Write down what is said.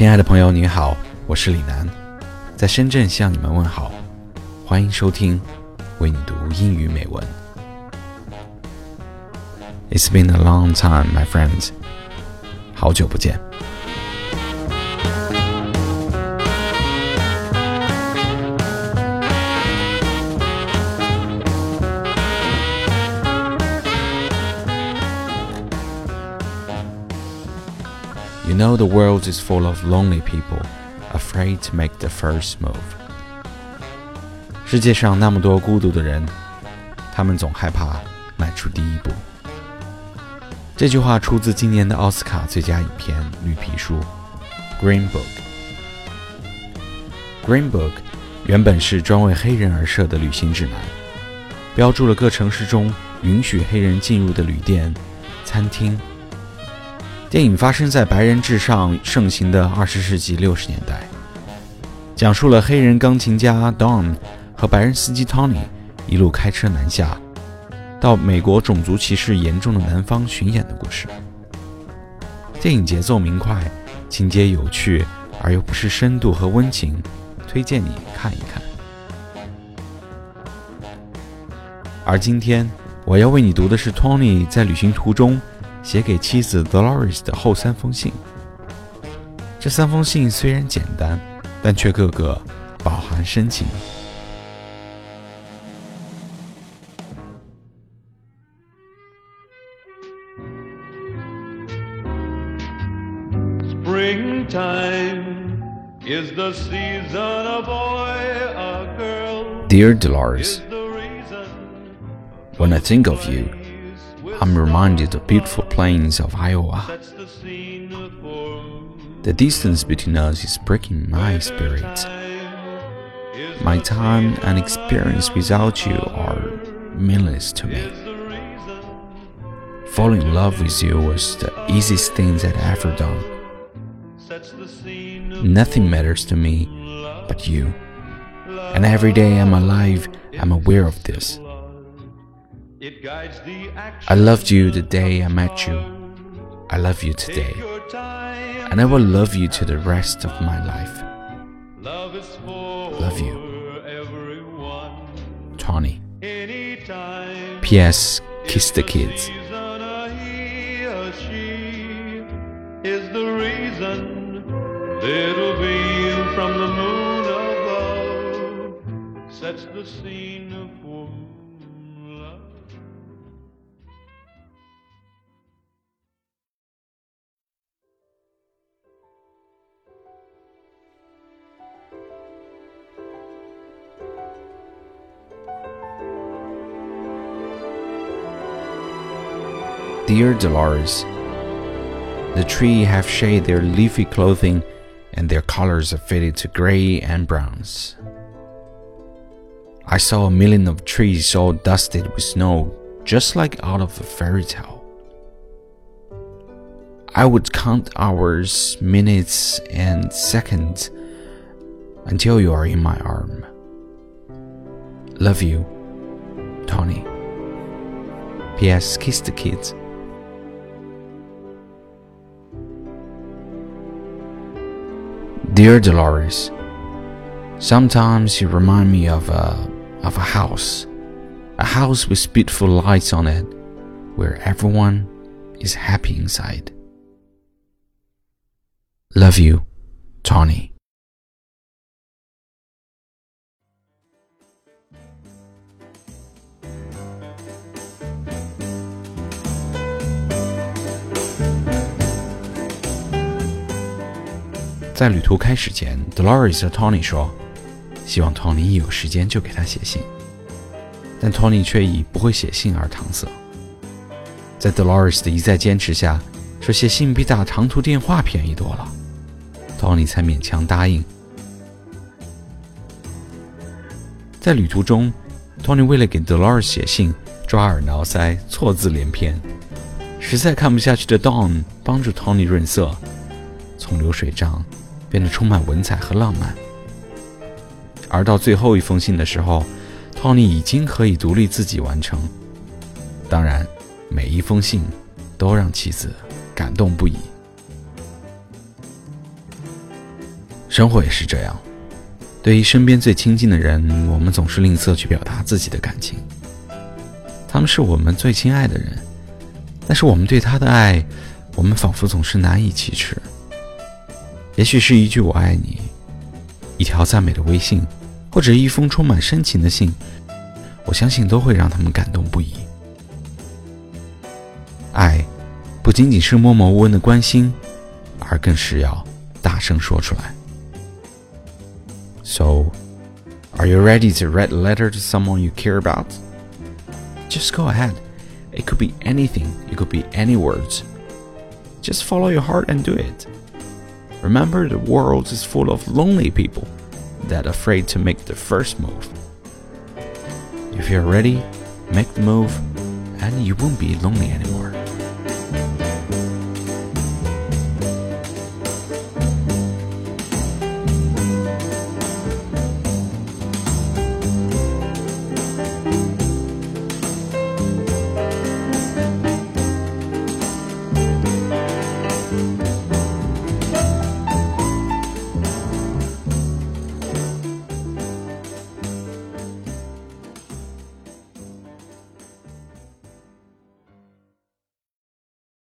亲爱的朋友，你好，我是李楠，在深圳向你们问好，欢迎收听为你读英语美文。It's been a long time, my friends，好久不见。You know the world is full of lonely people, afraid to make the first move. 世界上那么多孤独的人，他们总害怕迈出第一步。这句话出自今年的奥斯卡最佳影片《绿皮书》（Green Book）。Green Book 原本是专为黑人而设的旅行指南，标注了各城市中允许黑人进入的旅店、餐厅。电影发生在白人至上盛行的二十世纪六十年代，讲述了黑人钢琴家 Don 和白人司机 Tony 一路开车南下，到美国种族歧视严重的南方巡演的故事。电影节奏明快，情节有趣而又不失深度和温情，推荐你看一看。而今天我要为你读的是 Tony 在旅行途中。写给妻子 Dolores 的后三封信。这三封信虽然简单，但却个个饱含深情。Dear Dolores, when I think of you. I'm reminded of beautiful plains of Iowa. The distance between us is breaking my spirit. My time and experience without you are meaningless to me. Falling in love with you was the easiest thing that I ever done. Nothing matters to me but you. And every day I'm alive, I'm aware of this. I loved you the day I met you. I love you today. And I will love you to the rest of my life. Love you. Tony. P.S. Kiss the kids. Little beam from the moon above sets the scene Dear Dolores, the tree have shed their leafy clothing and their colors are faded to gray and browns. I saw a million of trees all dusted with snow, just like out of a fairy tale. I would count hours, minutes, and seconds until you are in my arm. Love you, Tony. P.S. Kiss the kids. Dear Dolores, sometimes you remind me of a, of a house, a house with beautiful lights on it, where everyone is happy inside. Love you, Tony. 在旅途开始前，Dolores 和 Tony 说，希望 Tony 一有时间就给他写信，但 Tony 却以不会写信而搪塞。在 Dolores 的一再坚持下，说写信比打长途电话便宜多了，Tony 才勉强答应。在旅途中，Tony 为了给 Dolores 写信，抓耳挠腮，错字连篇，实在看不下去的 Don 帮助 Tony 润色，从流水账。变得充满文采和浪漫。而到最后一封信的时候，Tony 已经可以独立自己完成。当然，每一封信都让妻子感动不已。生活也是这样，对于身边最亲近的人，我们总是吝啬去表达自己的感情。他们是我们最亲爱的人，但是我们对他的爱，我们仿佛总是难以启齿。也许是一句“我爱你”，一条赞美的微信，或者一封充满深情的信，我相信都会让他们感动不已。爱，不仅仅是默默无闻的关心，而更是要大声说出来。So, are you ready to write a letter to someone you care about? Just go ahead. It could be anything, it could be any words. Just follow your heart and do it. Remember, the world is full of lonely people that are afraid to make the first move. If you're ready, make the move, and you won't be lonely anymore.